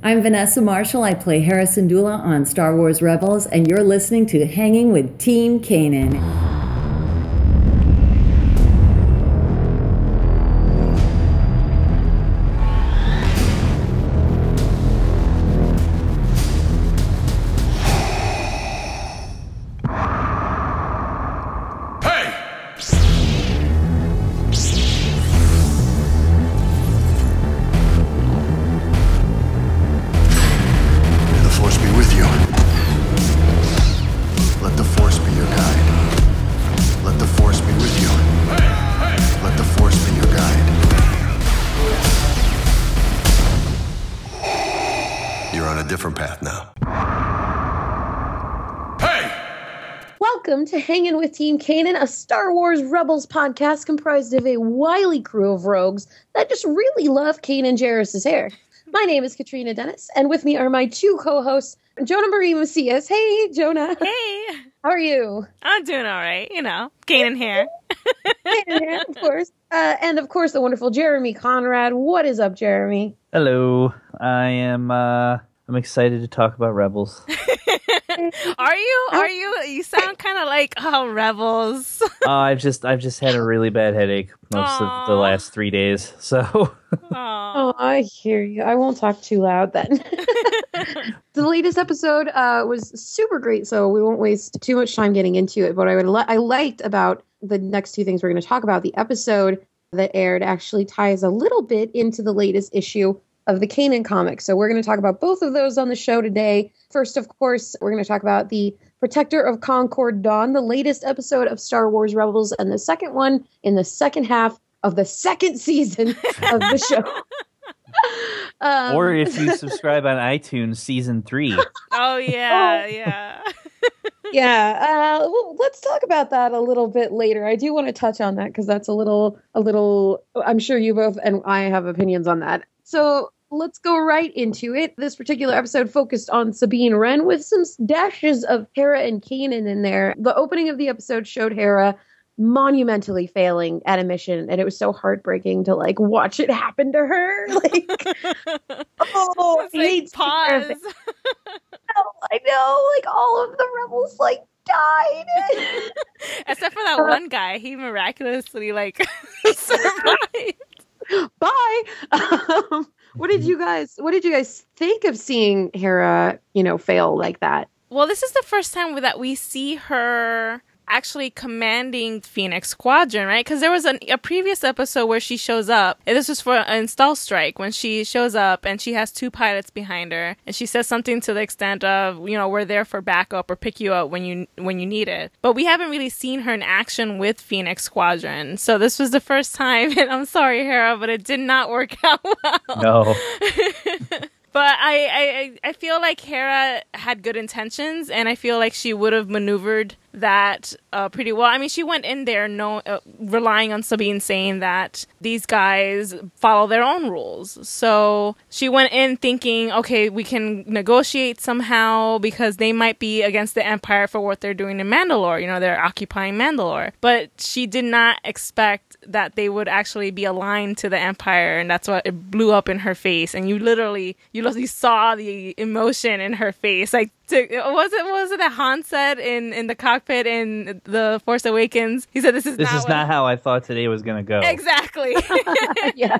I'm Vanessa Marshall. I play Hera Syndulla on Star Wars Rebels, and you're listening to Hanging with Team Kanan. A Star Wars Rebels podcast comprised of a wily crew of rogues that just really love Kanan Jarrus's hair. My name is Katrina Dennis, and with me are my two co-hosts, Jonah Marie Macias. Hey, Jonah. Hey, How are you? I'm doing all right. You know, Kanan here. Kanan here, of course. Uh, and of course, the wonderful Jeremy Conrad. What is up, Jeremy? Hello. I am uh I'm excited to talk about Rebels. Are you? Are you? You sound kind of like oh rebels. uh, I've just I've just had a really bad headache most of the last 3 days. So Oh, I hear you. I won't talk too loud then. the latest episode uh, was super great, so we won't waste too much time getting into it. But I would li- I liked about the next two things we're going to talk about. The episode that aired actually ties a little bit into the latest issue of the Kanan comic. So we're going to talk about both of those on the show today. First, of course, we're going to talk about the Protector of Concord Dawn, the latest episode of Star Wars Rebels, and the second one in the second half of the second season of the show. um, or if you subscribe on iTunes season 3. Oh yeah, yeah. yeah, uh, well, let's talk about that a little bit later. I do want to touch on that because that's a little, a little. I'm sure you both and I have opinions on that. So let's go right into it. This particular episode focused on Sabine Wren with some dashes of Hera and Kanan in there. The opening of the episode showed Hera monumentally failing at a mission and it was so heartbreaking to like watch it happen to her like oh It's like, hate seeing her pause. fail. i know like all of the rebels like died Except for that one guy, he miraculously like survived. bye um, what did mm-hmm. you guys what did you guys think of seeing hera you know fail like that? Well, this is the first time that we see her actually commanding Phoenix Squadron, right? Because there was an, a previous episode where she shows up, and this was for an install strike when she shows up and she has two pilots behind her, and she says something to the extent of, you know, we're there for backup or pick you up when you when you need it. But we haven't really seen her in action with Phoenix Squadron, so this was the first time. And I'm sorry, Hera, but it did not work out well. No. But I, I, I feel like Hera had good intentions, and I feel like she would have maneuvered that uh, pretty well. I mean, she went in there no, uh, relying on Sabine saying that these guys follow their own rules. So she went in thinking, okay, we can negotiate somehow because they might be against the Empire for what they're doing in Mandalore. You know, they're occupying Mandalore. But she did not expect that they would actually be aligned to the Empire, and that's what it blew up in her face. And you literally, you literally saw the emotion in her face, like to, was it was it that Han said in in the cockpit in the Force Awakens? He said, "This is This not is what- not how I thought today was going to go. exactly." yeah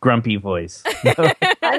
Grumpy voice. I,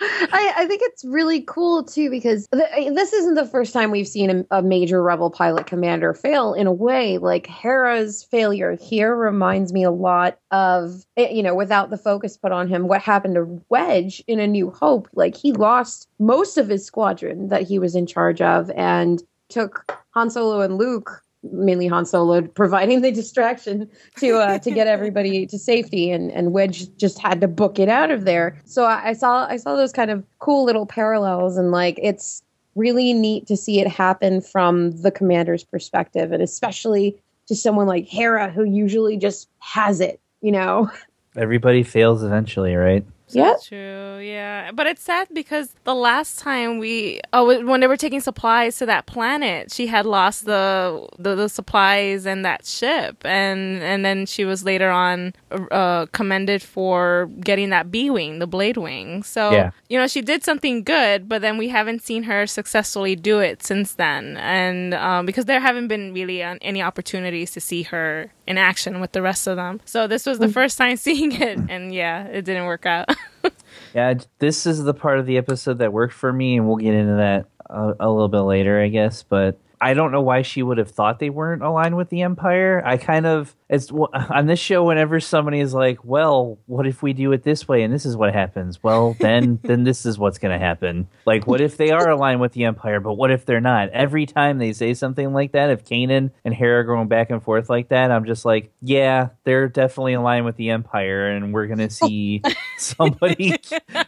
I think it's really cool too because th- this isn't the first time we've seen a, a major rebel pilot commander fail in a way. Like hera's failure here reminds me a lot of eh, you know without the focus put on him what happened to wedge in a new hope. Like he lost most of his squadron that he was in charge of and took han solo and luke mainly Han Solo providing the distraction to uh, to get everybody to safety, and and Wedge just had to book it out of there. So I, I saw I saw those kind of cool little parallels, and like it's really neat to see it happen from the commander's perspective, and especially to someone like Hera who usually just has it, you know. Everybody fails eventually, right? So Yep. true. Yeah, but it's sad because the last time we, oh, when they were taking supplies to that planet, she had lost the the, the supplies and that ship, and and then she was later on uh, commended for getting that B wing, the blade wing. So Yeah. you know she did something good, but then we haven't seen her successfully do it since then, and um, because there haven't been really any opportunities to see her in action with the rest of them. So this was the first time seeing it, and yeah, it didn't work out. Yeah, this is the part of the episode that worked for me, and we'll get into that a, a little bit later, I guess. But I don't know why she would have thought they weren't aligned with the Empire. I kind of it's on this show whenever somebody is like, "Well, what if we do it this way and this is what happens?" Well, then then this is what's going to happen. Like, what if they are aligned with the Empire, but what if they're not? Every time they say something like that, if Kanan and Hera are going back and forth like that, I'm just like, "Yeah, they're definitely aligned with the Empire, and we're going to see somebody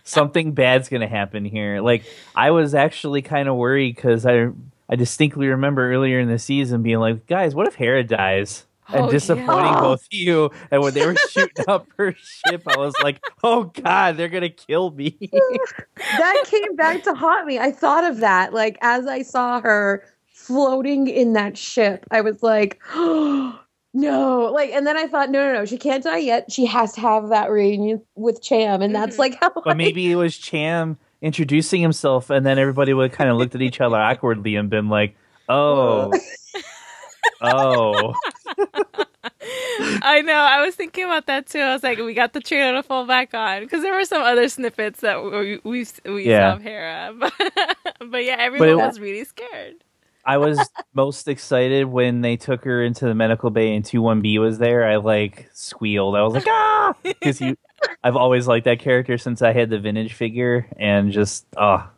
something bad's going to happen here." Like, I was actually kind of worried because I. I distinctly remember earlier in the season being like, guys, what if Hera dies? And Oh, disappointing yeah. both of you. And when they were shooting up her ship, I was like, oh God, they're going to kill me. that came back to haunt me. I thought of that. Like as I saw her floating in that ship, I was like, oh, no. Like, and then I thought, no, no, no, she can't die yet. She has to have that reunion with Cham. And that's Mhm. like how but maybe it was Cham introducing himself, and then everybody would kind of looked at each other awkwardly and been like, oh, oh. I know. I was thinking about that too. I was like, we got the trailer to fall back on because there were some other snippets that we we, we Yeah. saw of Hera, but but yeah, everyone it- was really scared. I was most excited when they took her into the medical bay and 2-1B was there. I like squealed. I was like, ah! Because I've always liked that character since I had the vintage figure, and just, oh,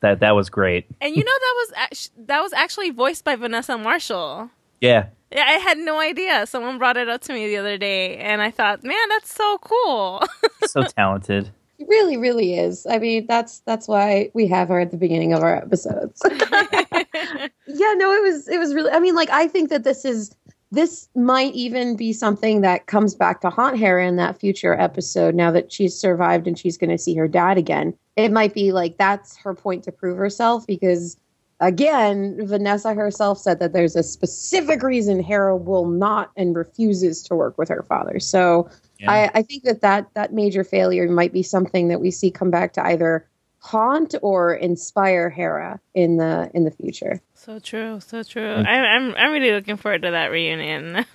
that, that was great. And you know that was act- that was actually voiced by Vanessa Marshall. Yeah. Yeah, I had no idea. Someone brought it up to me the other day, and I thought, man, that's so cool. So talented. It really, really is. I mean, that's that's why we have her at the beginning of our episodes. yeah, no, it was it was really I mean, like I think that this is this might even be something that comes back to haunt Hera in that future episode now that she's survived and she's gonna see her dad again. It might be like that's her point to prove herself because again, Vanessa herself said that there's a specific reason Hera will not and refuses to work with her father. So Yeah. I, I think that, that that major failure might be something that we see come back to either haunt or inspire Hera in the in the future. So true, so true. I, I'm I'm really looking forward to that reunion.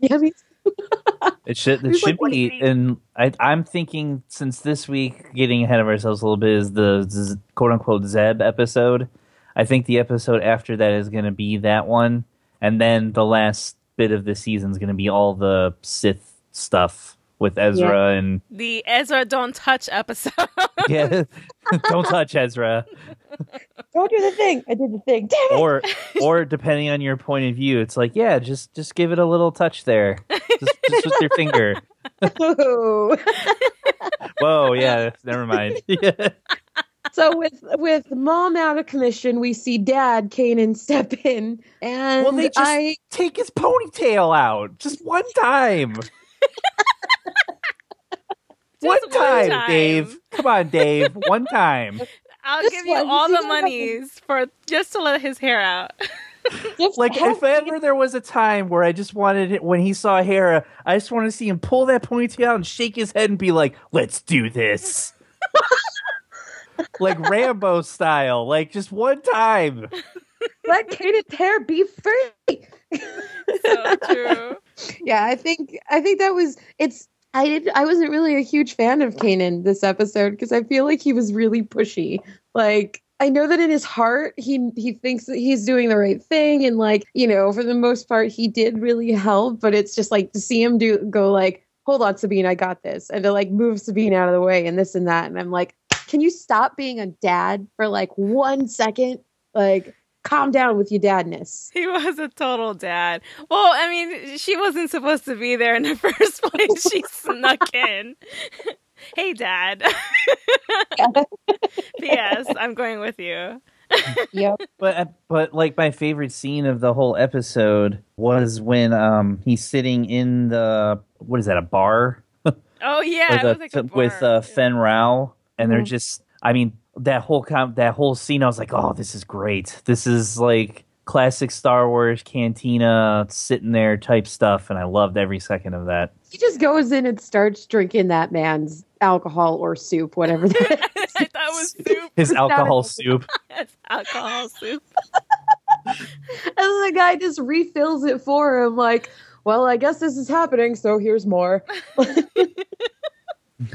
Yeah, I mean, It should it should like, be, and I, I'm thinking since this week, getting ahead of ourselves a little bit, is the z- quote unquote Zeb episode. I think the episode after that is going to be that one, and then the last bit of the season is going to be all the Sith stuff with Ezra and the Ezra don't touch episode. yeah, don't touch Ezra, don't do the thing. I did the thing. Damn it! or or depending on your point of view, it's like yeah, just just give it a little touch there, just, just with your finger. Ooh. Whoa, yeah, never mind. Yeah. so with with mom out of commission, we see dad Kanan step in, and Well, they just I take his ponytail out just one time. One, one time, time. Dave. Come on, Dave. One time. I'll Just give you one. all the don't have to- monies for just to let his hair out. Like if ever there was a time where I just wanted it when he saw Hera, I just want to see him pull that ponytail out and shake his head and be like, "Let's do this." like Rambo style, like just one time. let Kanan's hair be free. So true. yeah, I think I think that was it's I did I wasn't really a huge fan of Kanan this episode because I feel like he was really pushy. Like I know that in his heart he he thinks that he's doing the right thing and like, you know, for the most part he did really help, but it's just like to see him do go like, "Hold on, Sabine, I got this." And to like move Sabine out of the way and this and that and I'm like, "Can you stop being a dad for like 1 second? Like calm down with your dadness." He was a total dad. Well, I mean, she wasn't supposed to be there in the first place. She snuck in. hey, Dad. P.S. I'm going with you. yep. But uh, but like my favorite scene of the whole episode was when um he's sitting in the what is that a bar Oh yeah, with, it was uh, like a with bar. uh, Fenn Rau, and they're Mhm. just. I mean, that whole com- that whole scene. I was like, oh, this is great. This is like classic Star Wars cantina sitting there type stuff, and I loved every second of that. He just goes in and starts drinking that man's alcohol or soup, whatever that is. I thought was soup. His alcohol soup. It's alcohol soup. and the guy just refills it for him, like, well, I guess this is happening, so here's more.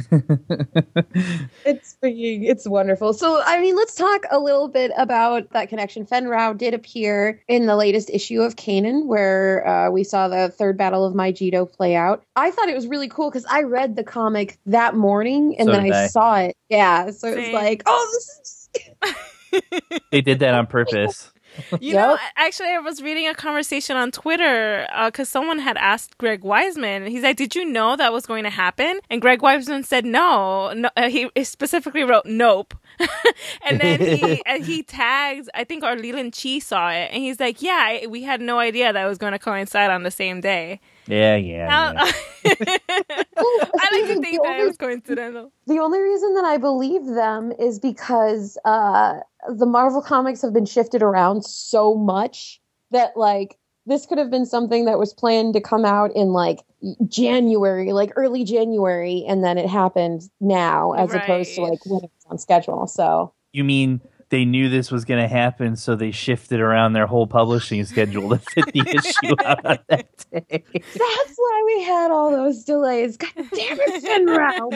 It's freaking, it's wonderful. So, I mean, let's talk a little bit about that connection. Fenn Rau did appear in the latest issue of Kanan, where uh, we saw the third battle of Mygeeto play out. I thought it was really cool because I read the comic that morning and So then I, I. saw it. Yeah, so it was Same. like, oh, this is. They did that on purpose. You know, actually, I was reading a conversation on Twitter because someone had asked Greg Weisman. He's like, "Did you know that was going to happen?" And Greg Weisman said, "No." no uh, he specifically wrote, "Nope." and then he and he tags, I think, our Leland Chee saw it, and he's like, "Yeah, I- we had no idea that was going to coincide on the same day." Yeah, yeah. How- yeah. I like to The think that it only- was coincidental. The only reason that I believe them is because uh, the Marvel comics have been shifted around so much that, like, this could have been something that was planned to come out in like January, like early January, and then it happened now as opposed to like when it was on schedule. So You mean they knew this was going to happen, so they shifted around their whole publishing schedule to fit the issue out on that day? that's why we had all those delays. God damn it, Fenn Rau.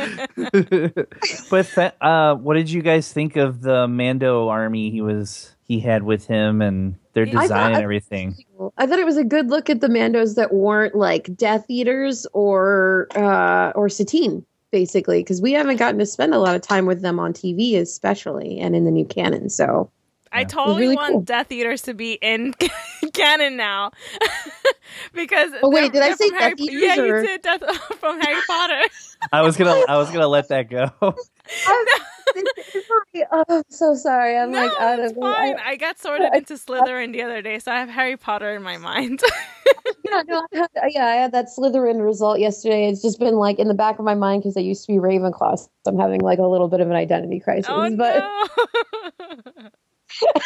but uh, what did you guys think of the Mando army he was he had with him and their I thought- design and everything? I thought it was a good look at the Mandos that weren't like Death Eaters or uh, or Satine, basically, because we haven't gotten to spend a lot of time with them on TV, especially and in the new canon. So I Yeah. totally really want cool. Death Eaters to be in canon now, because Oh, wait, did I say from Harry- Death Eaters, Yeah, or- you did Death from Harry Potter. I was gonna I was gonna let that go. oh, I'm so sorry. I'm no, like out of fine. I, I, got sorted into Slytherin the other day, so I have Harry Potter in my mind. yeah, no, I had, yeah, I had that Slytherin result yesterday. It's just been like in the back of my mind because I used to be Ravenclaw. So I'm having like a little bit of an identity crisis. oh but no!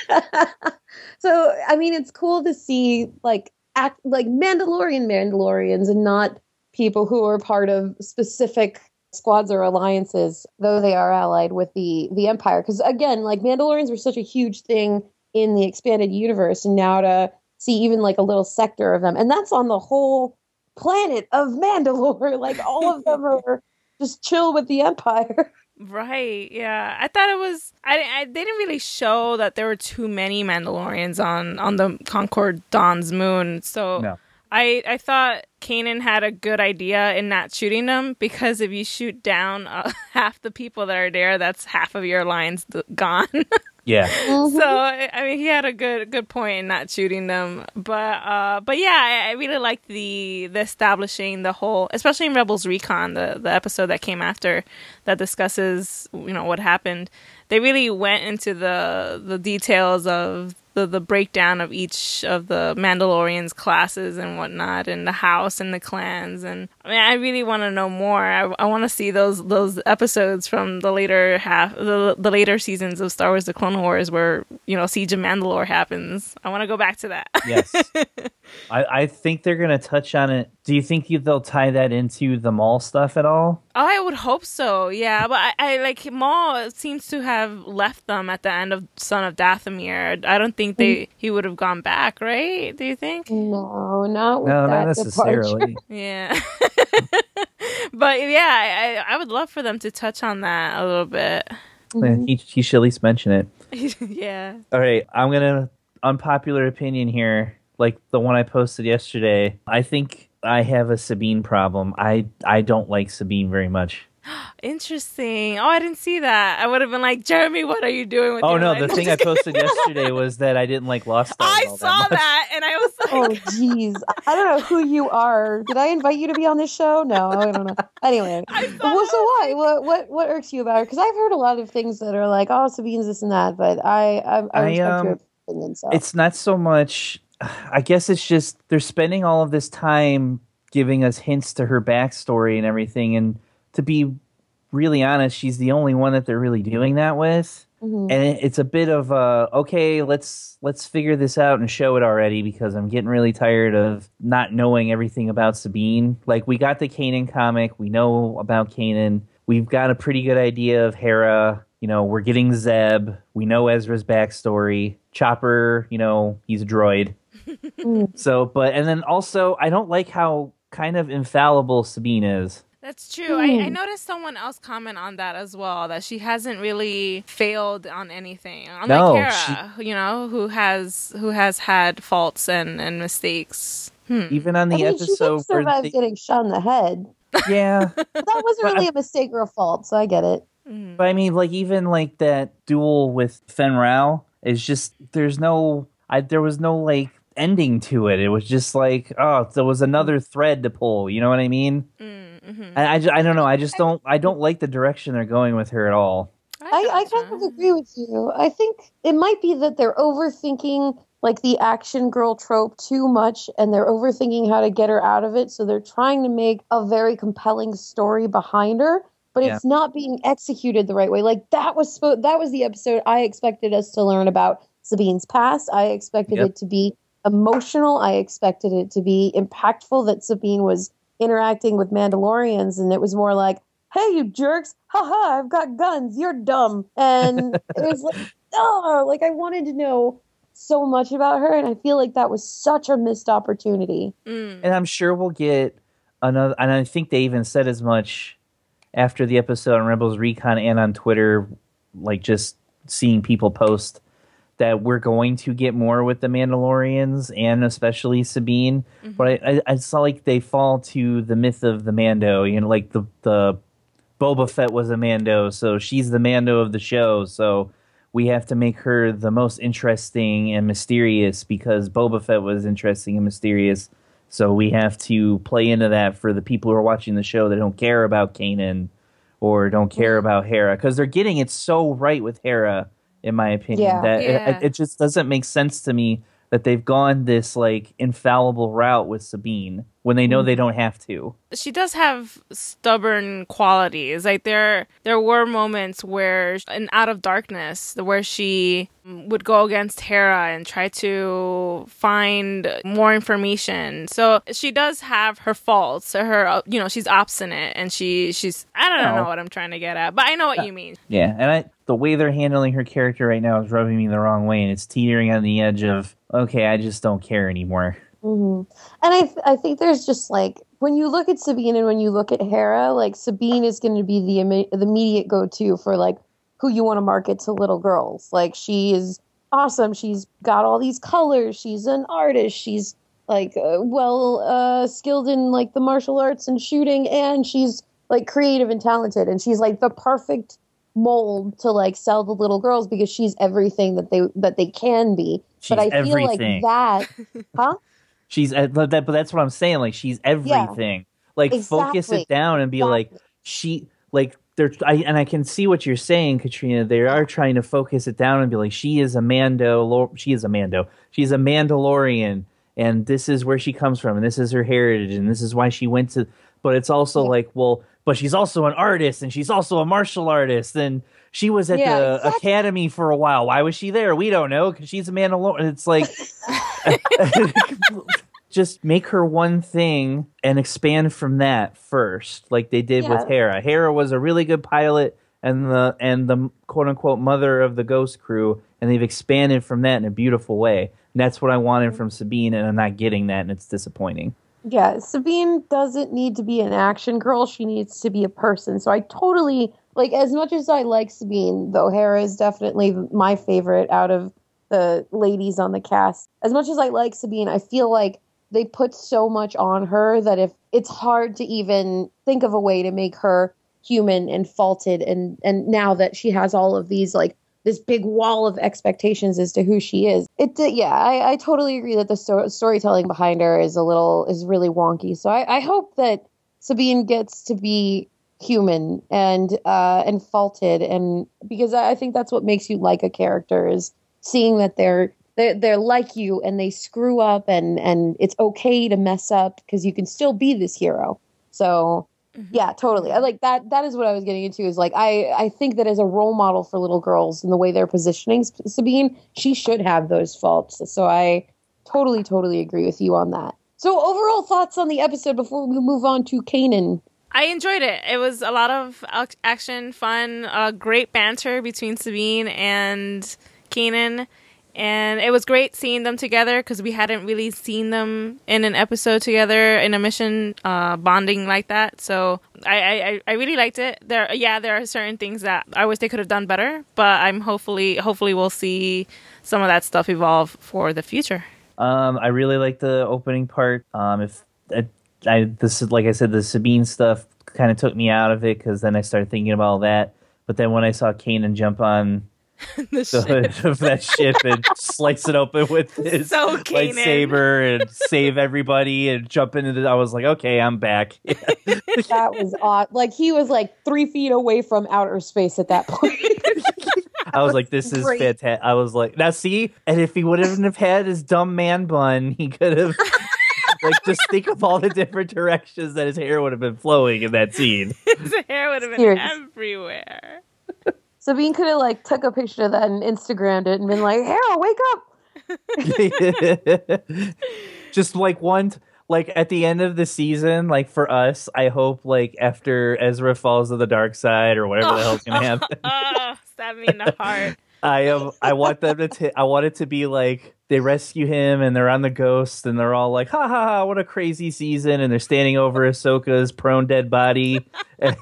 so I mean, it's cool to see like act like Mandalorian Mandalorians and not people who are part of specific squads or alliances, though they are allied with the the Empire. Because again, like Mandalorians were such a huge thing in the expanded universe, and now to see even like a little sector of them, and that's on the whole planet of Mandalore. Like all of them are just chill with the Empire. right? Yeah, I thought it was. I, I they didn't really show that there were too many Mandalorians on on the Concord Dawn's moon. So No. I I thought Kanan had a good idea in not shooting them because if you shoot down uh, half the people that are there, that's half of your lines th- gone. yeah. so I I mean, he had a good good point in not shooting them, but uh, but yeah, I, I really liked the the establishing the whole, especially in Rebels Recon, the the episode that came after that discusses you know what happened. They really went into the the details of the the breakdown of each of the Mandalorians classes and whatnot, and the house and the clans, and I mean, I really want to know more. I, I want to see those those episodes from the later half, the the later seasons of Star Wars: The Clone Wars, where you know Siege of Mandalore happens. I want to go back to that. Yes. I, I think they're gonna touch on it. Do you think they'll tie that into the Maul stuff at all? Oh, I would hope so. Yeah, but I, I like Maul seems to have left them at the end of Son of Dathomir. I don't think they mm. he would have gone back, right? Do you think? No, not with No, that not necessarily. Yeah. but yeah, I, I would love for them to touch on that a little bit. Yeah, mm-hmm. he, he should at least mention it. yeah. All right, I'm gonna unpopular opinion here, like the one I posted yesterday. I think I have a Sabine problem. I I don't like Sabine very much. Interesting. Oh, I didn't see that. I would have been like, Jeremy, what are you doing with Oh your no, life?" the thing I posted yesterday was that I didn't like Lost Stars I saw much. that and I was like, Oh jeez, I don't know who you are. Did I invite you to be on this show? No, I don't know. Anyway, well, so why? What what what irks you about her? Because I've heard a lot of things that are like, oh, Sabine's this and that, but I I, I I, respect um, your opinion. So It's not so much. I guess it's just they're spending all of this time giving us hints to her backstory and everything, and to be really honest, she's the only one that they're really doing that with. Mhm. And it's a bit of a okay, let's let's figure this out and show it already because I'm getting really tired of not knowing everything about Sabine. Like we got the Kanan comic, we know about Kanan, we've got a pretty good idea of Hera. You know, we're getting Zeb. We know Ezra's backstory. Chopper, you know, he's a droid. so, but and then also, I don't like how kind of infallible Sabine is. That's true. I, I noticed someone else comment on that as well. That she hasn't really failed on anything. Unlike No, Hera, you know, who has who has had faults and and mistakes. Hmm. Even on the I mean, episode she did where survive they, getting shot in the head. yeah, that wasn't really a mistake or a fault, so I get it. Mm. But I mean, like even like that duel with Fenn Rau is just there's no I there was no like ending to it. It was just like oh, there was another thread to pull. You know what I mean? Mm, mhm. And I, ju- I don't know. I just don't I don't like the direction they're going with her at all. I, I kind of agree with you. I think it might be that they're overthinking like the action girl trope too much and they're overthinking how to get her out of it. So they're trying to make a very compelling story behind her, but Yeah. it's not being executed the right way. Like that was spo- that was the episode I expected us to learn about Sabine's past. I expected Yep. it to be emotional. I expected it to be impactful that Sabine was interacting with Mandalorians and it was more like hey, you jerks, haha, I've got guns, you're dumb. And it was like, oh, like I wanted to know so much about her, and I feel like that was such a missed opportunity. Mm. And I'm sure we'll get another. And I think they even said as much after the episode on Rebels Recon and on Twitter, like just seeing people post that we're going to get more with the Mandalorians and especially Sabine. Mm-hmm. But I, I, I saw like they fall to the myth of the Mando. You know, like the the Boba Fett was a Mando, so she's the Mando of the show. So we have to make her the most interesting and mysterious because Boba Fett was interesting and mysterious. So we have to play into that for the people who are watching the show that don't care about Kanan or don't care mm-hmm. about Hera because they're getting it so right with Hera, in my opinion, Yeah. that Yeah. It, it just doesn't make sense to me that they've gone this like infallible route with Sabine when they know they don't have to. she does have stubborn qualities. Like there, there were moments where in Out of Darkness, where she would go against Hera and try to find more information. So she does have her faults. Her, uh, you know, she's obstinate and she, she's. I don't No. know what I'm trying to get at, but I know what you mean. Yeah, and I the way they're handling her character right now is rubbing me the wrong way, and it's teetering on the edge of okay, I just don't care anymore. hmm And I, th- I think there's just like when you look at Sabine and when you look at Hera, like Sabine is going to be the imme- the immediate go to for like who you want to market to little girls. Like she is awesome. She's got all these colors. She's an artist. She's like uh, well uh, skilled in like the martial arts and shooting, and she's like creative and talented. And she's like the perfect mold to like sell the little girls because she's everything that they that they can be. She's but I feel like that, huh? She's uh, but that, but that's what I'm saying. Like she's everything. Like focus it down and be like she like they're I, and I can see what you're saying, Katrina. They are trying to focus it down and be like she is a Mando. Lo- She is a Mando. She's a Mandalorian, and this is where she comes from, and this is her heritage, and this is why she went to. But it's also Yeah. like, well, but she's also an artist, and she's also a martial artist, and she was at Yeah, the exactly. academy for a while. Why was she there? We don't know because she's a Mandalorian. It's like just make her one thing and expand from that first, like they did with Hera. Hera was a really good pilot and the and the quote unquote mother of the Ghost Crew, and they've expanded from that in a beautiful way. And that's what I wanted mm-hmm. from Sabine, and I'm not getting that, and it's disappointing. Yeah, Sabine doesn't need to be an action girl. She needs to be a person. So I totally like as much as I like Sabine, though Hera is definitely my favorite out of the ladies on the cast. As much as I like Sabine, I feel like they put so much on her that if it's hard to even think of a way to make her human and faulted and and now that she has all of these like this big wall of expectations as to who she is. It uh, yeah, I, I totally agree that the sto- storytelling behind her is a little is really wonky. So I, I hope that Sabine gets to be human and uh, and faulted, and because I I think that's what makes you like a character is seeing that they're they're, they're like you and they screw up and and it's okay to mess up because you can still be this hero. So Yeah, totally. I like that. That is what I was getting into. Is like I I think that as a role model for little girls and the way they're positioning Sabine, she should have those faults. So I totally totally agree with you on that. So overall thoughts on the episode before we move on to Kanan. I enjoyed it. It was a lot of action, fun, uh, great banter between Sabine and Kanan. And it was great seeing them together because we hadn't really seen them in an episode together in a mission uh, bonding like that. So I, I, I really liked it. There, yeah, there are certain things that I wish they could have done better, but I'm hopefully hopefully we'll see some of that stuff evolve for the future. Um, I really like the opening part. Um, if I, I this is like I said, the Sabine stuff kind of took me out of it because then I started thinking about all that. But then when I saw Kanan jump on the the shit. hood of that ship and slice it open with his So lightsaber and save everybody and jump into the, I was like, okay, I'm back. That was odd. Like he was like three feet away from outer space at that point. I was like, this is great. fantastic. I was like, now see, and if he wouldn't have had his dumb man bun, he could have. Like, just think of all the different directions that his hair would have been flowing in that scene. His hair would have been Serious. everywhere. Sabine could have like took a picture of that and Instagrammed it and been like, "Harold, wake up!" just like one, like at the end of the season, like for us, I hope like after Ezra falls to the dark side or whatever the hell's gonna happen. oh, stab me in the heart. I am. I want them to. T- I want it to be like they rescue him and they're on the ghost and they're all like, "Ha ha ha! What a crazy season!" And they're standing over Ahsoka's prone dead body, and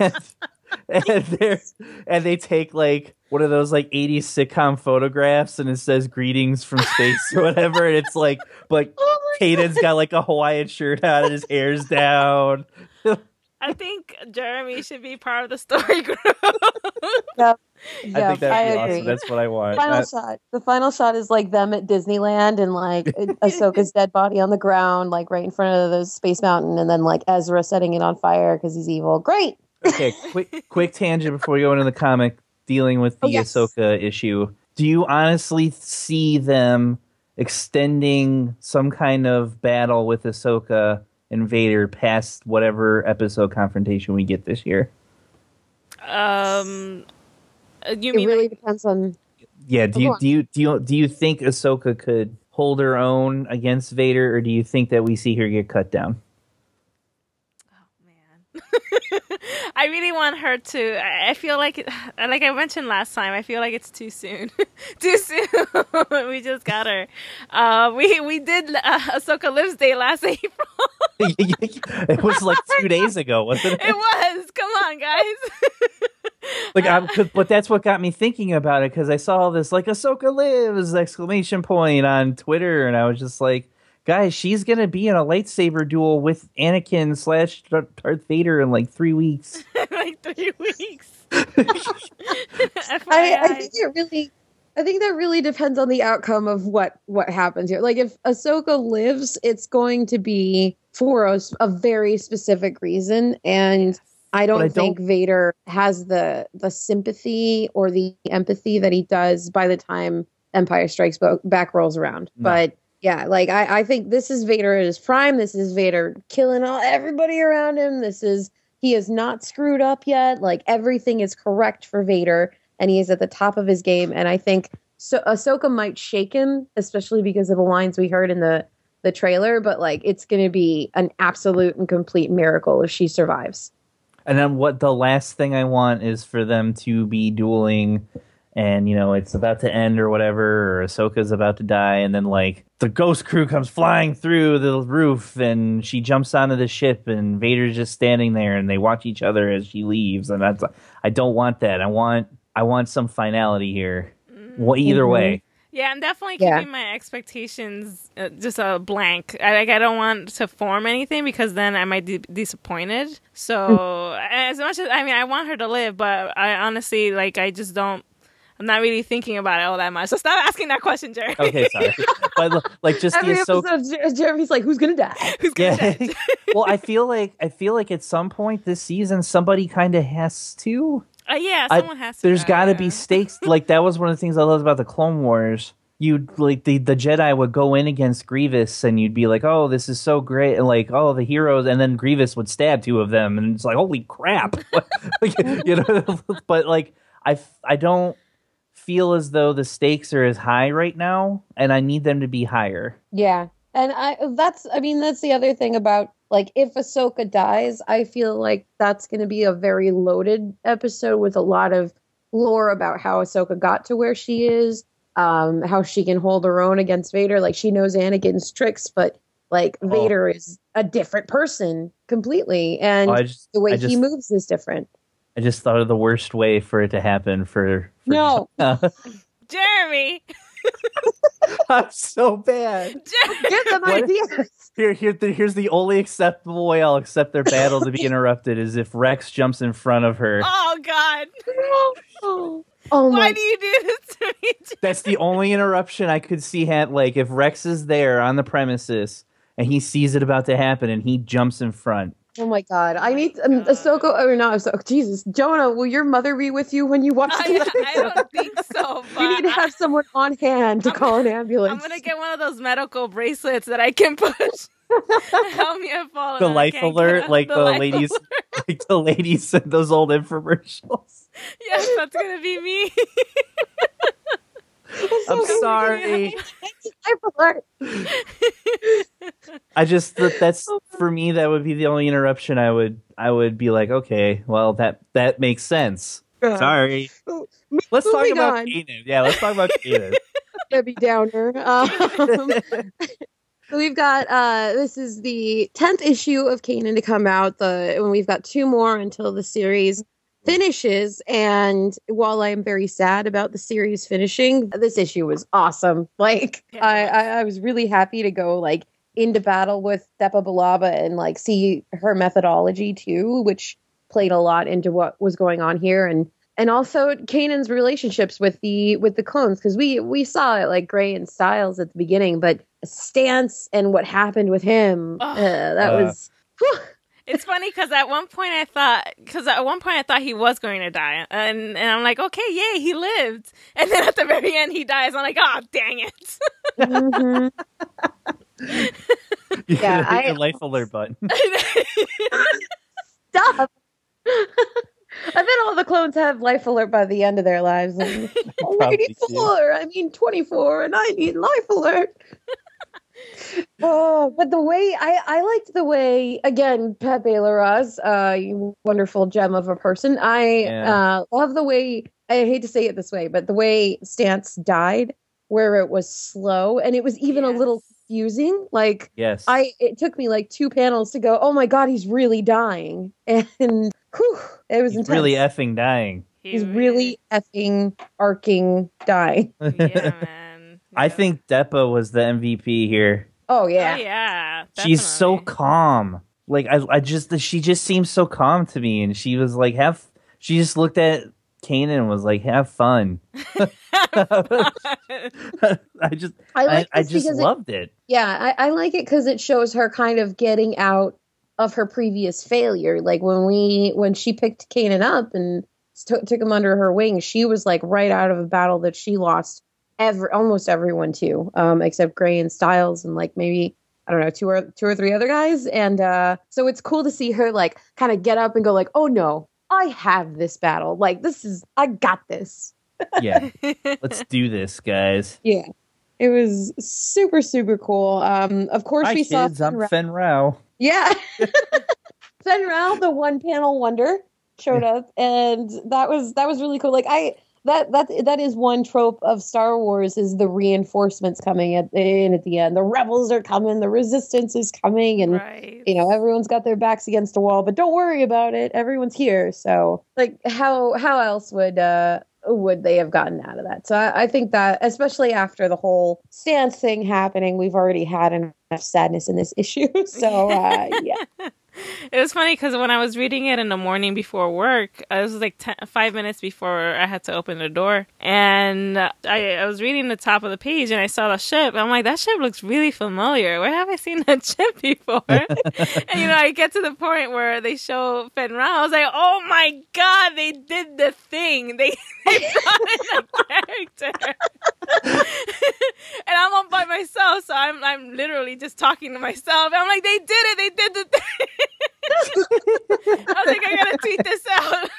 and they and they take like one of those like '80s sitcom photographs and it says "Greetings from space" or whatever, and it's like, but Oh Caden's got like a Hawaiian shirt on and his hair's down. I think Jeremy should be part of the story group. Yep. I think that'd be agree. awesome. That's what I want. final Uh, shot. The final shot is like them at Disneyland and like Ahsoka's dead body on the ground, like right in front of the Space Mountain, and then like Ezra setting it on fire because he's evil. Great. Okay, quick quick tangent before we go into the comic dealing with the Oh, yes. Ahsoka issue. Do you honestly see them extending some kind of battle with Ahsoka and Vader past whatever episode confrontation we get this year? um, uh, you It really like, depends on. Yeah, do you do you do you do you think Ahsoka could hold her own against Vader, or do you think that we see her get cut down? Oh man? I really want her to. I feel like, like I mentioned last time, I feel like it's too soon. too soon. we just got her. Uh, we we did uh, Ahsoka Lives Day last April. it was like two days ago, wasn't it? it was. Come on, guys. like I'm, but that's what got me thinking about it because I saw this like Ahsoka lives exclamation point on Twitter, and I was just like, guys, she's gonna be in a lightsaber duel with Anakin slash Darth Vader in like three weeks. like three weeks. I, FYI. I think it really. I think that really depends on the outcome of what what happens here. Like if Ahsoka lives, it's going to be for a very specific reason, and I don't, But I don't- think Vader has the the sympathy or the empathy that he does by the time Empire Strikes Back rolls around. No. But yeah, like I, I think this is Vader at his prime. This is Vader killing all everybody around him. This is he is not screwed up yet. Like everything is correct for Vader, and he is at the top of his game. And I think so. Ahsoka might shake him, especially because of the lines we heard in the the trailer. But like, it's going to be an absolute and complete miracle if she survives. And then what the last thing I want is for them to be dueling and you know it's about to end or whatever or Ahsoka's about to die and then like the ghost crew comes flying through the roof and she jumps onto the ship and Vader's just standing there and they watch each other as she leaves and that's I don't want that. I want I want some finality here. Well, either Mhm. way. Yeah, I'm definitely Yeah. keeping my expectations uh, just a blank. I, like I don't want to form anything because then I might be disappointed. So as much as I mean, I want her to live, but I honestly like I just don't. I'm not really thinking about it all that much. So stop asking that question, Jerry. Okay, sorry. but like just Every the Ahsoka episode, Jer- Jeremy's like, "Who's going to die?" Who's gonna Yeah. judge? well, I feel like I feel like at some point this season somebody kind of has to. Uh, yeah, I- someone has to. There's die, got to yeah. be stakes. like that was one of the things I loved about the Clone Wars you'd like the the Jedi would go in against Grievous, and you'd be like, "Oh, this is so great!" and like, "Oh, the heroes," and then Grievous would stab two of them, and it's like, "Holy crap!" Like, you know, but like, I I don't feel as though the stakes are as high right now, and I need them to be higher. Yeah. And I that's I mean that's the other thing about like if Ahsoka dies, I feel like that's going to be a very loaded episode with a lot of lore about how Ahsoka got to where she is, um, how she can hold her own against Vader. Like she knows Anakin's tricks, but like Oh. Vader is a different person completely, and Oh, just, the way I he moves is different. I just thought of the worst way for it to happen. For, for No, Jeremy. I'm so bad. Jeremy. give them What? ideas. Here, here, here's the only acceptable way I'll accept their battle to be interrupted is if Rex jumps in front of her. Oh God. oh, oh Why my do you do this to me? That's the only interruption I could see. Ha- like if Rex is there on the premises and he sees it about to happen and he jumps in front. Oh my god! I need um, Ahsoka or not Ahsoka. Jesus, Jonah, will your mother be with you when you watch I, this? I don't think so. But You need to have someone on hand to I'm- call an ambulance. I'm gonna get one of those medical bracelets that I can push. Help me have fallen. The life alert, like the, life ladies, alert. like the ladies in those old infomercials. Yes, that's gonna be me. I'm sorry. I just that that's for me. That would be the only interruption. I would I would be like, okay, well that that makes sense. Sorry. Oh, Let's talk about on. Kanan. Yeah, let's talk about Kanan. Debbie Downer. Um, so we've got uh, this is the tenth issue of Kanan to come out. The and we've got two more until the series finishes. And while I am very sad about the series finishing, this issue was awesome. Like I. I, I was really happy to go like into battle with Depa Billaba and like see her methodology too, which played a lot into what was going on here and and also Kanan's relationships with the with the clones because we we saw it like Gray and Styles at the beginning, but Stance and what happened with him uh, that Uh. was whew, It's funny because at one point I thought, because at one point I thought he was going to die, and and I'm like, okay, yay, he lived, and then at the very end he dies. I'm like, oh, dang it. mhm. You Yeah, I- your life alert button. stop. I bet all the clones have life alert by the end of their lives. Like, I'm Probably 84, I mean 24, and I need life alert. Oh, but the way I, I liked the way again, Pepe Larraz, uh, you wonderful gem of a person. I Yeah. uh, love the way I hate to say it this way, but the way Stance died, where it was slow and it was even a little Yes. confusing. Like Yes. I it took me like two panels to go, oh my god, he's really dying. And whew, it was He's really effing dying. he's really effing arcing dying. yeah, man. I think Depa was the MVP here. Oh Oh, yeah. yeah. She's so calm. Like I, I just she just seems so calm to me, and she was like, have. She just looked at Kanan and was like, have fun. I just, I I, like I, this just because it, loved it. yeah, I, I like it because it shows her kind of getting out of her previous failure. Like when we when she picked Kanan up and st- took him under her wing, she was like right out of a battle that she lost every almost everyone too, um, except Gray and Styles and like maybe I don't know two or two or three other guys. And uh, so it's cool to see her like kind of get up and go like, oh no, I have this battle. Like this is I got this. Yeah, let's do this, guys. Yeah. It was super, super cool. Um, of course, Hi we saw kids, I'm Fenn Rau- Fen Rao. Yeah. Fenn Rau, the one panel wonder, showed up, and that was that was really cool. Like I that that that is one trope of Star Wars is the reinforcements coming at in at the end. The rebels are coming, the resistance is coming, and right. you know everyone's got their backs against the wall. But don't worry about it, everyone's here. So like how how else would uh would they have gotten out of that? So I, I think that especially after the whole stance thing happening, we've already had enough sadness in this issue. So uh, yeah. It was funny because when I was reading it in the morning before work, it was like ten, five minutes before I had to open the door, and I, I was reading the top of the page and I saw the ship. I'm like, that ship looks really familiar. Where have I seen that ship before? and you know, I get to the point where they show Fenn Rau. I was like, oh my god, they did the thing. They they brought in a character. And I'm all by myself, so I'm I'm literally just talking to myself. I'm like, they did it. They did the thing. I was like, I gotta tweet this out.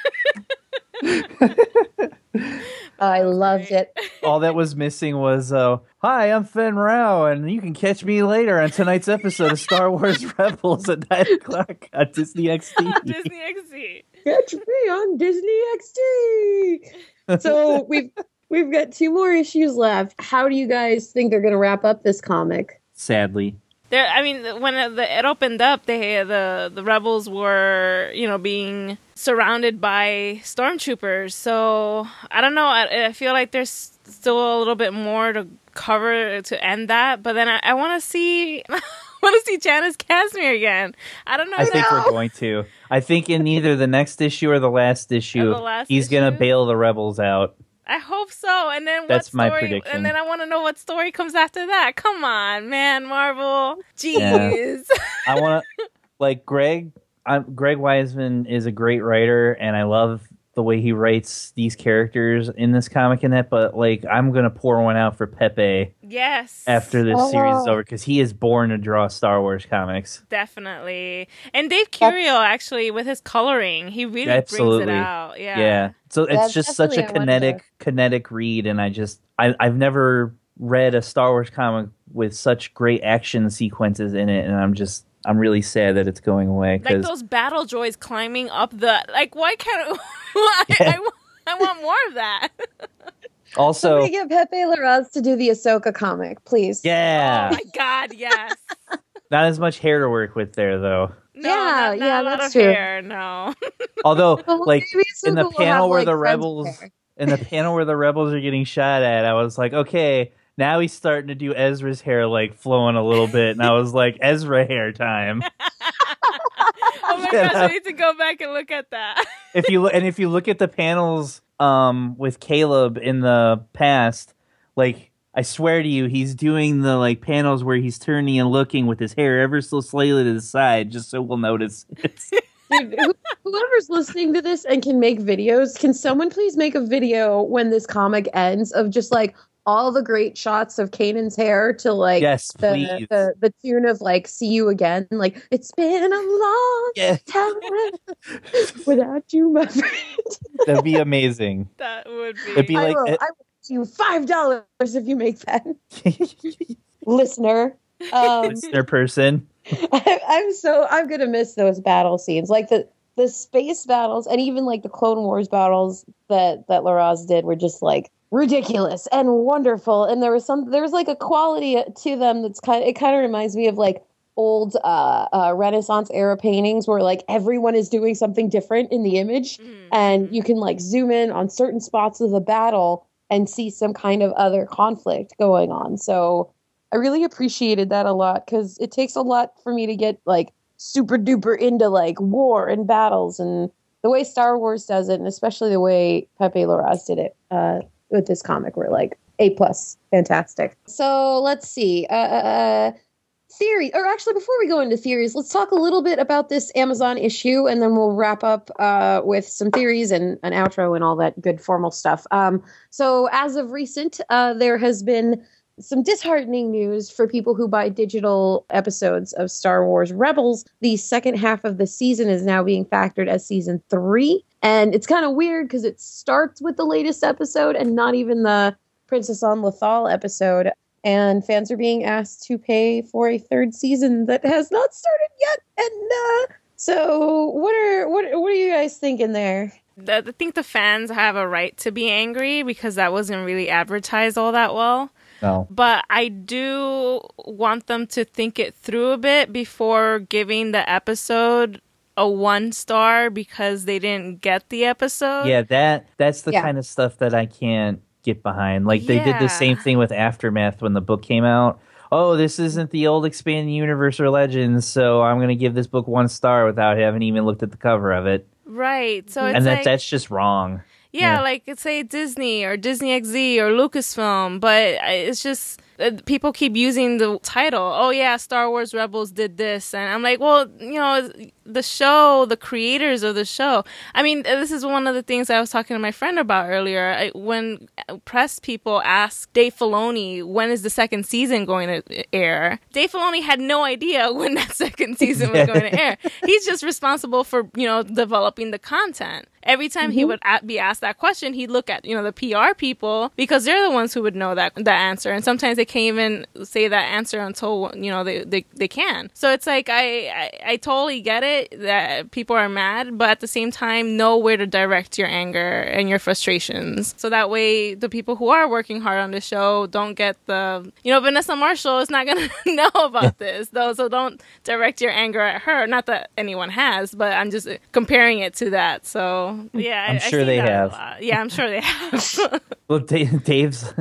I loved it. All that was missing was, uh, "Hi, I'm Fenn Rau, and you can catch me later on tonight's episode of Star Wars Rebels at nine o'clock on Disney XD." Disney XD. Catch me on Disney XD. So we've we've got two more issues left. How do you guys think they're going to wrap up this comic? Sadly, There, I mean, when it, the, it opened up, they the the rebels were, you know, being surrounded by stormtroopers. So I don't know. I, I feel like there's still a little bit more to cover to end that. But then I, I want to see. Want to see Janus Kasmir again. I don't know. I think we're going to. I think in either the next issue or the last issue, the last he's gonna bail the rebels out. I hope so. And then what That's my story? prediction. And then I want to know what story comes after that. Come on, man, Marvel. Jeez. I want to like Greg. I'm, Greg Weisman is a great writer, and I love the way he writes these characters in this comic and that. But like, I'm gonna pour one out for Pepe yes. after this Oh. series is over because he is born to draw Star Wars comics. Definitely. And Dave Curiel actually with his coloring, he really brings Absolutely. it out. Yeah. Yeah. So it's That's just such a definitely- I kinetic, kinetic read, and I just I, I've never read a Star Wars comic with such great action sequences in it, and I'm just I'm really sad that it's going away Like those battle droids climbing up the like why can't I, I, I want more of that. also Somebody get Pepe Larraz to do the Ahsoka comic, please. yeah, Oh my god, yes. not as much hair to work with there though. No, Yeah, not, not yeah, a lot that's of true. hair, no. Although Well, like in the panel have, where like, the rebels there. in the panel where the rebels are getting shot at, I was like, okay, now he's starting to do Ezra's hair like flowing a little bit, and I was like, Ezra hair time. Oh my Yeah. gosh, I need to go back and look at that. if you look and if you look at the panels um with Caleb in the past, like I swear to you, he's doing the like panels where he's turning and looking with his hair ever so slightly to the side, just so we'll notice. It's, Dude, whoever's listening to this and can make videos, can someone please make a video when this comic ends of just like all the great shots of Kanan's hair to like yes, the, the the tune of like "See You Again"? Like it's been a long yeah, time without you, my friend. that'd be amazing. That would be. It'd be I like will. it- I will give you five dollars if you make that, listener. Um, listener person. I, I'm so I'm gonna miss those battle scenes, like the the space battles, and even like the Clone Wars battles that that Larraz did were just like ridiculous and wonderful. And there was some there was like a quality to them that's kind. of, It kind of reminds me of like old uh, uh, Renaissance era paintings where like everyone is doing something different in the image, Mhm. and you can like zoom in on certain spots of the battle and see some kind of other conflict going on. So I really appreciated that a lot because it takes a lot for me to get like super duper into like war and battles and the way Star Wars does it, and especially the way Pepe Larraz did it uh, with this comic, were like a plus, fantastic. So let's see. Uh, uh, theory, or actually, before we go into theories, let's talk a little bit about this Amazon issue, and then we'll wrap up uh, with some theories and an outro and all that good formal stuff. Um, so, as of recent, uh, there has been some disheartening news for people who buy digital episodes of Star Wars Rebels. The second half of the season is now being factored as season three. And it's kind of weird because it starts with the latest episode and not even the Princess on Lothal episode. And fans are being asked to pay for a third season that has not started yet. And uh, so, what are what what are you guys thinking there? I think the fans have a right to be angry because that wasn't really advertised all that well. No. But I do want them to think it through a bit before giving the episode a one star because they didn't get the episode. Yeah, that that's the Yeah. kind of stuff that I can't get behind. Like they did the same thing with Aftermath when the book came out. Oh, this isn't the old expanding universe or legends, so I'm gonna give this book one star without having even looked at the cover of it. Right. So it's and that like, that's just wrong. Yeah, yeah. like say Disney or Disney XD or Lucasfilm, but it's just uh, Uh, people keep using the title. Oh yeah, Star Wars Rebels did this, and I'm like, well, you know, the show, the creators of the show. I mean, uh, this is one of the things I was talking to my friend about earlier. I, when uh, press people ask Dave Filoni when is the second season going to air, Dave Filoni had no idea when that second season was going to air. He's just responsible for you know developing the content every time mm-hmm. he would be asked that question, he'd look at you know the PR people because they're the ones who would know that that answer, and sometimes they can't even say that answer until you know they they, they can. So it's like I, I I totally get it that people are mad, but at the same time, know where to direct your anger and your frustrations, so that way the people who are working hard on the show don't get the you know Vanessa Marshall is not gonna know about this though, so don't direct your anger at her. Not that anyone has, but I'm just comparing it to that. So yeah, I'm I, sure I they have. Yeah, I'm sure they have. well, Dave, Dave's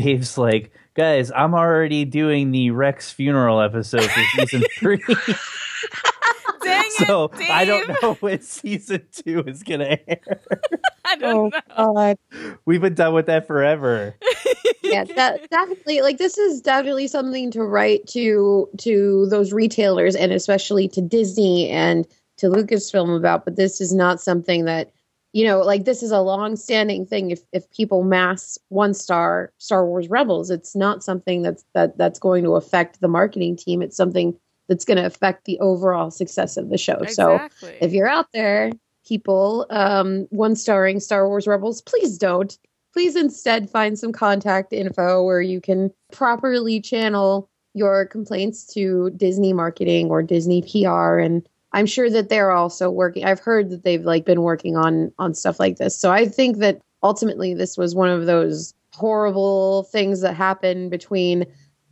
Dave's like, guys, I'm already doing the Rex funeral episode for season three. Dang so it, Dave. I don't know when season two is gonna air. I don't oh, know. God. We've been done with that forever. yeah, that definitely like this is definitely something to write to to those retailers and especially to Disney and to Lucasfilm about, but this is not something that you know, like this is a long-standing thing. If if people mass one star Star Wars Rebels, it's not something that's that that's going to affect the marketing team. It's something that's going to affect the overall success of the show. Exactly. So if you're out there, people, um, one starring Star Wars Rebels, please don't. Please instead find some contact info where you can properly channel your complaints to Disney marketing or Disney PR and I'm sure that they're also working. I've heard that they've like been working on on stuff like this. So I think that ultimately this was one of those horrible things that happen between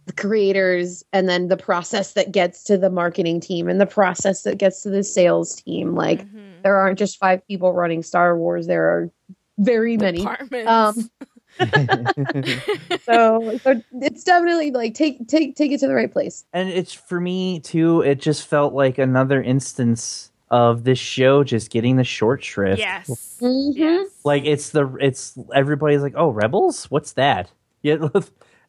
the creators and then the process that gets to the marketing team and the process that gets to the sales team. Like Mhm. there aren't just five people running Star Wars. There are very many. Departments. Um, so so it's definitely like take take take it to the right place. and it's for me too. It just felt like another instance of this show just getting the short shrift. yes. Mhm. Like it's the it's everybody's like, oh, rebels, what's that? Yeah,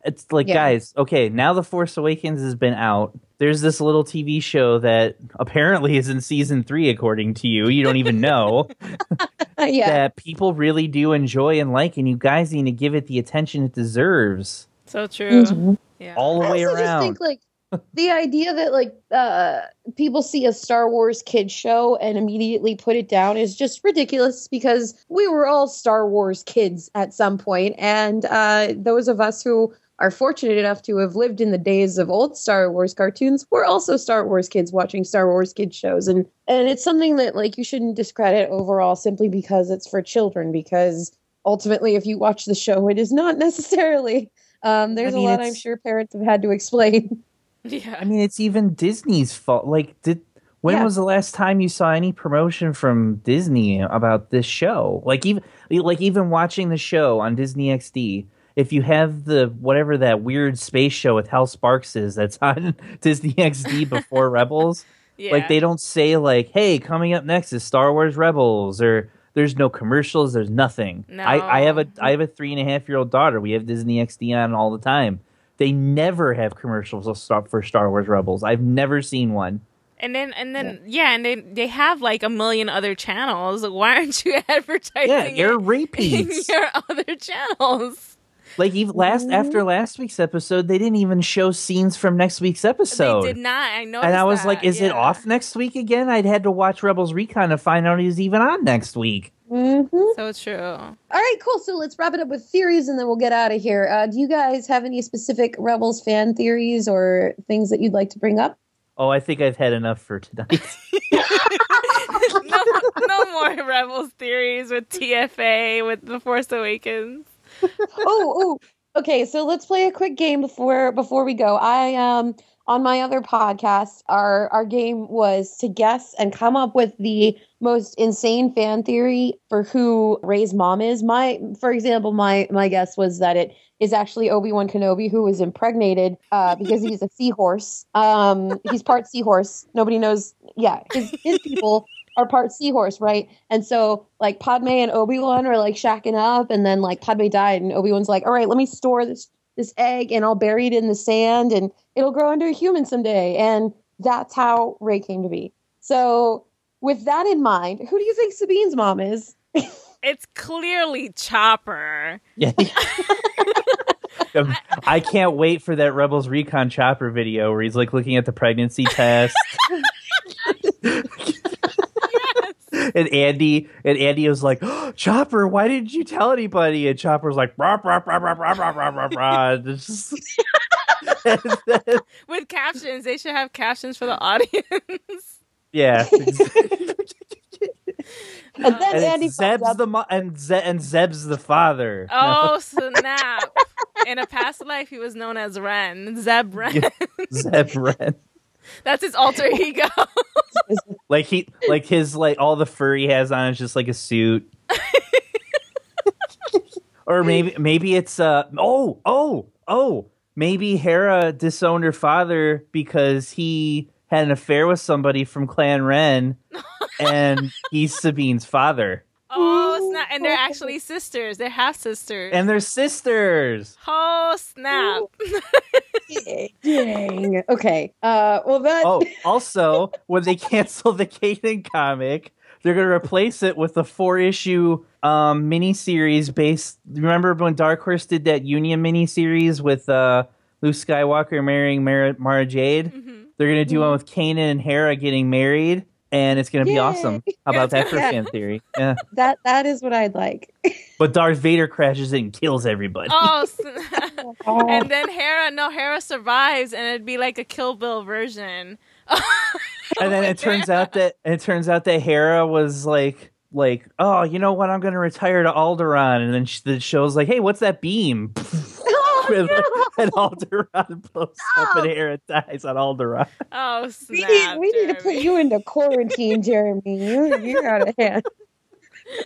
it's like Yeah. guys, okay, now the Force Awakens has been out. There's this little TV show that apparently is in season three, according to you. You don't even know yeah. that people really do enjoy and like, and you guys need to give it the attention it deserves So true. Mhm. Yeah. all the I way also just think like the idea that like uh people see a Star Wars kid show and immediately put it down is just ridiculous because we were all Star Wars kids at some point and uh those of us who are fortunate enough to have lived in the days of old Star Wars cartoons we're also Star Wars kids watching Star Wars kids shows and and it's something that like you shouldn't discredit overall simply because it's for children because ultimately if you watch the show it is not necessarily um, there's mean, a lot I'm sure parents have had to explain. yeah. I mean, it's even Disney's fault. Like, did when Yeah. was the last time you saw any promotion from Disney about this show? Like, even like even watching the show on Disney XD. If you have the whatever that weird space show with Hal Sparks is that's on Disney XD before Rebels, yeah. like they don't say like, "Hey, coming up next is Star Wars Rebels," or there's no commercials. There's nothing. I, I have a No. I have a three and a half year old daughter. We have Disney XD on all the time. They never have commercials for Star- for Star Wars Rebels. I've never seen one. And then and then yeah. and they they have like a million other channels. Why aren't you advertising Yeah, air in repeats. your other channels? Like even last after last week's episode, they didn't even show scenes from next week's episode. they did not. I know. and I was like, "Is it off next week again?" I'd had to watch Rebels Recon to find out he was even on next week. Mm-hmm. So true. All right, cool. So let's wrap it up with theories and then we'll get out of here. Uh, do you guys have any specific Rebels fan theories or things that you'd like to bring up? Oh, I think I've had enough for tonight. no, no more Rebels theories with TFA with The Force Awakens. Oh, oh, okay. So let's play a quick game before before we go. I um on my other podcast, our our game was to guess and come up with the most insane fan theory for who Rey's mom is. My, for example, my my guess was that it is actually Obi Wan Kenobi who was impregnated uh, because he's a seahorse. Um, he's part seahorse. Nobody knows. Yeah, his his people are part seahorse, right? And so like Padme and Obi Wan are like shacking up, and then like Padme died, and Obi Wan's like, "All right, let me store this this egg and I'll bury it in the sand and it'll grow into a human someday. And that's how Rey came to be. So, with that in mind, who do you think Sabine's mom is? It's clearly Chopper. Yeah. Um, I can't wait for that Rebels Recon Chopper video where he's like looking at the pregnancy test. And Andy and Andy was like, oh, "Chopper, why didn't you tell anybody?" And Chopper's like, rah, rah, rah, rah, rah, rah, rah, rah, rah. And just- and then- With captions. They should have captions for the audience. yeah. And then uh, and Andy Zeb's the mo- and, Ze- and Zeb's the father. Oh, snap. In a past life, he was known as Ren. Zeb Ren. Zeb Ren. That's his alter ego. Like he, like his, like all the fur he has on is just like a suit. or maybe, maybe it's uh oh oh oh maybe Hera disowned her father because he had an affair with somebody from Clan Wren, and he's Sabine's father, oh, snap. And they're actually sisters. They're half sisters. and they're sisters. oh, snap. Dang. Okay. Uh, well, that. Oh, also, when they cancel the Kanan comic, they're going to replace it with a four issue um, miniseries based. Remember when Dark Horse did that Union miniseries with uh, Luke Skywalker marrying Mara, Mara Jade? They're going to do one with Kanan and Hera getting married, and it's going to be Yay. awesome. How about that for Yeah. fan theory? Yeah. That that is what I'd like. But Darth Vader crashes in and kills everybody. Oh, snap. And then Hera, no, Hera survives, and it'd be like a Kill Bill version. and then it turns out that it turns out that Hera was like like oh you know what I'm gonna retire to Alderaan and then she, the show's like hey what's that beam and, and Alderaan blows up and Hera dies on Alderaan Oh, we snap. need, we need to put you into quarantine, Jeremy. You, you're out of hand.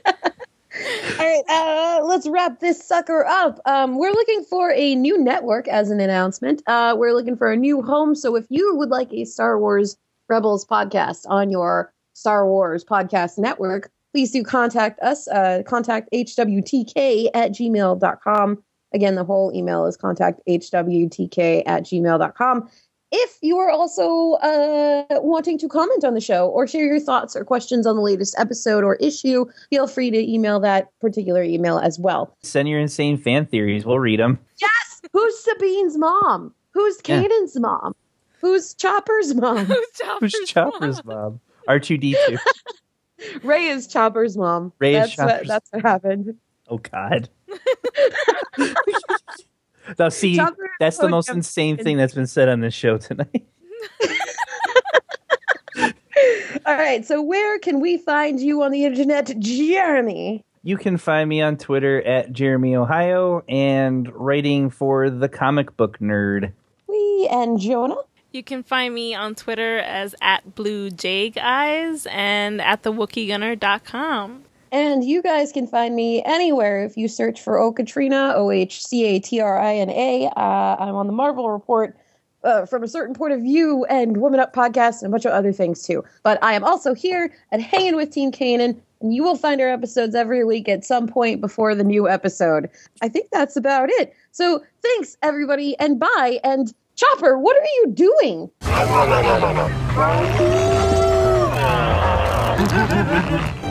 All right, uh, let's wrap this sucker up. Um, we're looking for a new network as an announcement. Uh, we're looking for a new home. So if you would like a Star Wars Rebels podcast on your Star Wars podcast network, please do contact us. Uh, contact hwtk at gmail.com. Again, the whole email is contact hwtk at gmail.com. If you are also uh, wanting to comment on the show or share your thoughts or questions on the latest episode or issue, feel free to email that particular email as well. send your insane fan theories we'll read them Yes! Who's Sabine's mom? Who's Yeah. Mom? Who's Chopper's mom? Who's Chopper's, who's Chopper's mom R2D2 Rey is Chopper's mom. Rey is that's what, that's what happened. Oh god now see Chopper that's the most insane thing that's been said on this show tonight All right, so where can we find you on the internet, Jeremy? You can find me on Twitter at Jeremy Ohio and writing for the comic book nerd. We and Jonah. You can find me on Twitter as at Blue Jake Eyes and at thewookiegunner.com. And you guys can find me anywhere if you search for OhCatrina, O H C A T R I N A. Uh, I'm on the Marvel Report uh, from a certain point of view and Woman Up podcast and a bunch of other things too. But I am also here at Hanging with Team Kanan, and you will find our episodes every week at some point before the new episode. I think that's about it. So thanks, everybody, and bye. And Chopper, what are you doing?